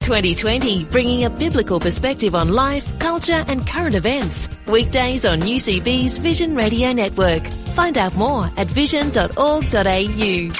2020, bringing a biblical perspective on life, culture, and current events. Weekdays on UCB's Vision Radio Network. Find out more at vision.org.au.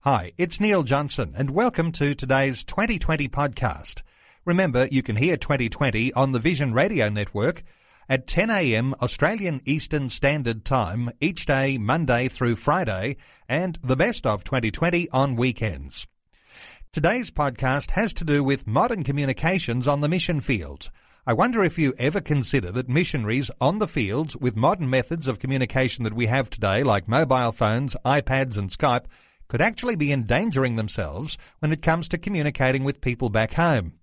Hi, it's Neil Johnson, and welcome to today's 2020 podcast. Remember, you can hear 2020 on the Vision Radio Network at 10 a.m. Australian Eastern Standard Time each day, Monday through Friday, and the best of 2020 on weekends. Today's podcast has to do with modern communications on the mission field. I wonder if you ever consider that missionaries on the fields with modern methods of communication that we have today, like mobile phones, iPads, and Skype, could actually be endangering themselves when it comes to communicating with people back home.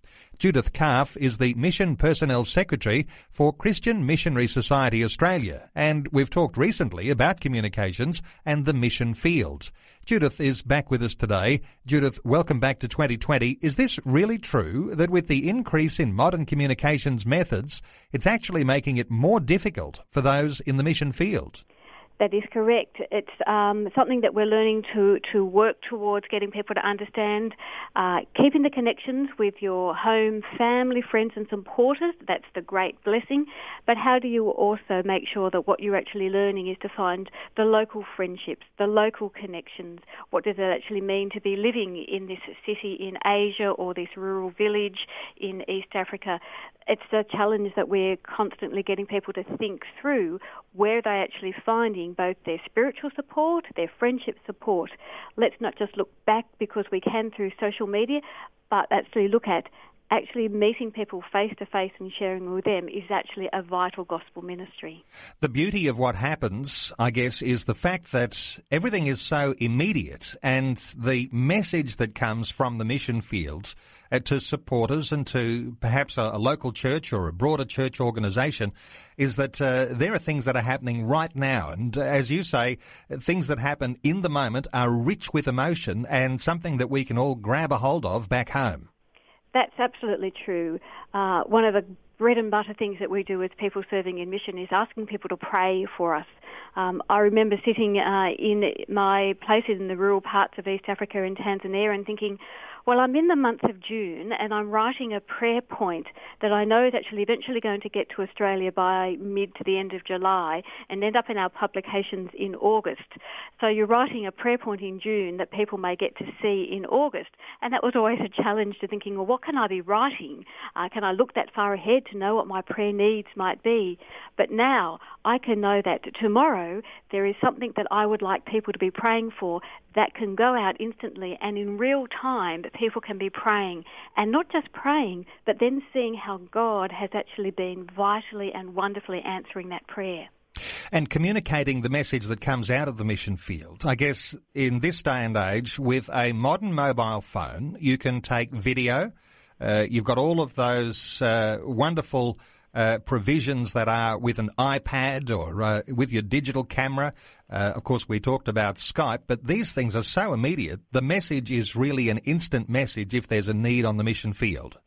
Judith Calf is the Mission Personnel Secretary for Christian Missionary Society Australia, and we've talked recently about communications and the mission field. Judith is back with us today. Judith, welcome back to 2020. Is this really true that with the increase in modern communications methods, it's actually making it more difficult for those in the mission field? That is correct. It's um, something that we're learning to, to work towards getting people to understand. Uh, keeping the connections with your home, family, friends, and supporters, that's the great blessing. But how do you also make sure that what you're actually learning is to find the local friendships, the local connections? What does it actually mean to be living in this city in Asia or this rural village in East Africa? It's a challenge that we're constantly getting people to think through where they're actually finding both their spiritual support, their friendship support. Let's not just look back because we can through social media, but actually look at actually meeting people face to face and sharing with them is actually a vital gospel ministry. The beauty of what happens, I guess, is the fact that everything is so immediate and the message that comes from the mission fields uh, to supporters and to perhaps a, local church or a broader church organisation is that uh, there are things that are happening right now. And uh, as you say, things that happen in the moment are rich with emotion and something that we can all grab a hold of back home. That's absolutely true. Uh, one of the bread and butter things that we do as people serving in mission is asking people to pray for us. Um, I remember sitting uh, in my place in the rural parts of East Africa in Tanzania and thinking, well, I'm in the month of June and I'm writing a prayer point that I know is actually eventually going to get to Australia by mid to the end of July and end up in our publications in August. So you're writing a prayer point in June that people may get to see in August. And that was always a challenge to thinking, well, what can I be writing? Uh, can I look that far ahead to know what my prayer needs might be? But now I can know that tomorrow there is something that I would like people to be praying for that can go out instantly and in real time people can be praying and not just praying but then seeing how God has actually been vitally and wonderfully answering that prayer. And communicating the message that comes out of the mission field. I guess in this day and age, with a modern mobile phone, you can take video. Uh, you've got all of those uh, wonderful uh, provisions that are with an iPad or uh, with your digital camera. Uh, of course, we talked about Skype, but these things are so immediate. The message is really an instant message if there's a need on the mission field.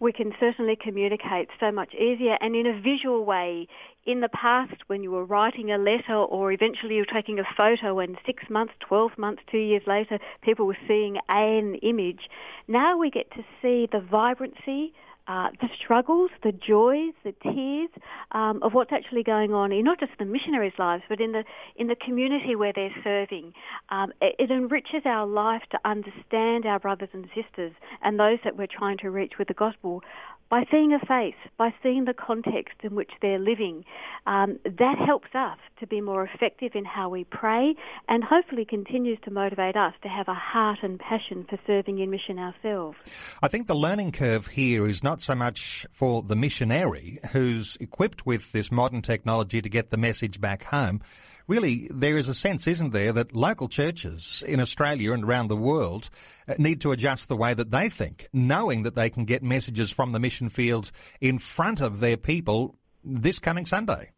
We can certainly communicate so much easier and in a visual way. In the past, when you were writing a letter or eventually you were taking a photo and six months, 12 months, two years later, people were seeing an image. Now we get to see the vibrancy, uh, the struggles, the joys, the tears um, of what's actually going on in not just the missionaries' lives, but in the in the community where they're serving. Um, it, it, enriches our life to understand our brothers and sisters and those that we're trying to reach with the gospel by seeing a face, by seeing the context in which they're living. Um, that helps us to be more effective in how we pray and hopefully continues to motivate us to have a heart and passion for serving in mission ourselves. I think the learning curve here is not so much for the missionary who's equipped with this modern technology to get the message back home really there is a sense, isn't there, that local churches in Australia and around the world uh, need to adjust the way that they think, knowing that they can get messages from the mission field in front of their people this coming Sunday.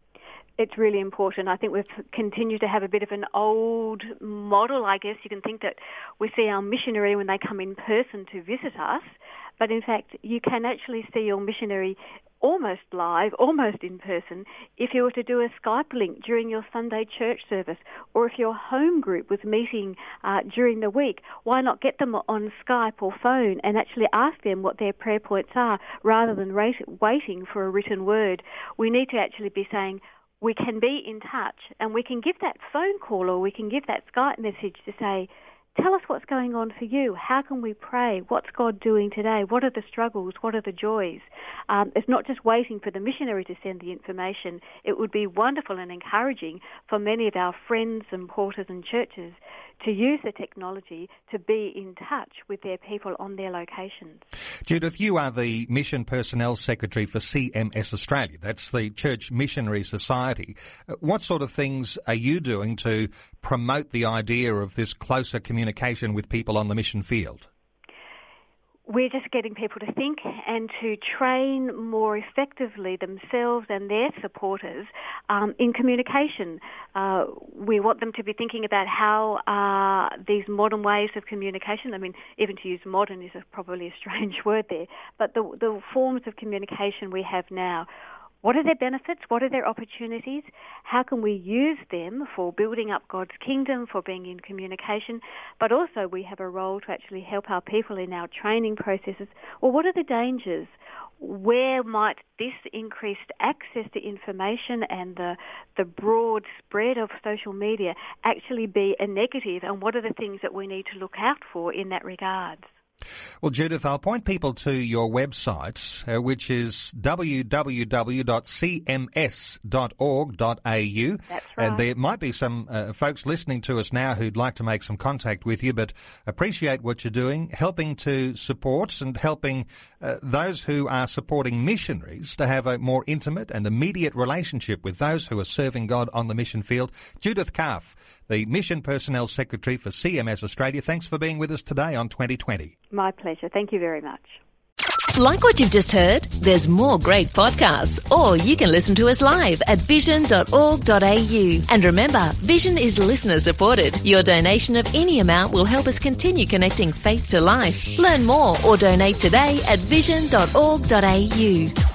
It's really important. I think we've continued to have a bit of an old model, I guess. You can think that we see our missionary when they come in person to visit us, but in fact, you can actually see your missionary almost live, almost in person, if you were to do a Skype link during your Sunday church service, or if your home group was meeting uh, during the week, why not get them on Skype or phone and actually ask them what their prayer points are rather than wait, waiting for a written word? We need to actually be saying, we can be in touch and we can give that phone call or we can give that Skype message to say, Tell us what's going on for you. How can we pray? What's God doing today? What are the struggles? What are the joys? Um, it's not just waiting for the missionary to send the information. It would be wonderful and encouraging for many of our friends and porters and churches to use the technology to be in touch with their people on their locations. Judith, you are the Mission Personnel Secretary for CMS Australia. That's the Church Missionary Society. Uh, what sort of things are you doing to promote the idea of this closer communication with people on the mission field? we're just getting people to think and to train more effectively themselves and their supporters um, in communication. Uh, we want them to be thinking about how uh, these modern ways of communication, I mean, even to use modern is a, probably a strange word there, but the, the forms of communication we have now what are their benefits? What are their opportunities? How can we use them for building up God's kingdom, for being in communication? But also, we have a role to actually help our people in our training processes. Well, what are the dangers? Where might this increased access to information and the, the broad spread of social media actually be a negative? And what are the things that we need to look out for in that regard? Well, Judith, I'll point people to your website, uh, which is www.cms.org.au. That's right. And there might be some uh, folks listening to us now who'd like to make some contact with you, but appreciate what you're doing, helping to support and helping uh, those who are supporting missionaries to have a more intimate and immediate relationship with those who are serving God on the mission field. Judith Calf the Mission Personnel Secretary for CMS Australia. Thanks for being with us today on 2020. My pleasure. Thank you very much. Like what you've just heard? There's more great podcasts, or you can listen to us live at vision.org.au. And remember, Vision is listener supported. Your donation of any amount will help us continue connecting faith to life. Learn more or donate today at vision.org.au.